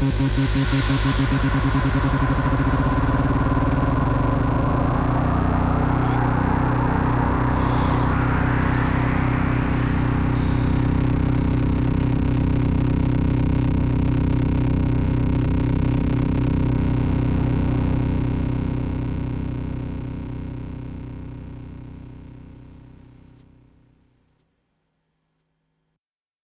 ডাকে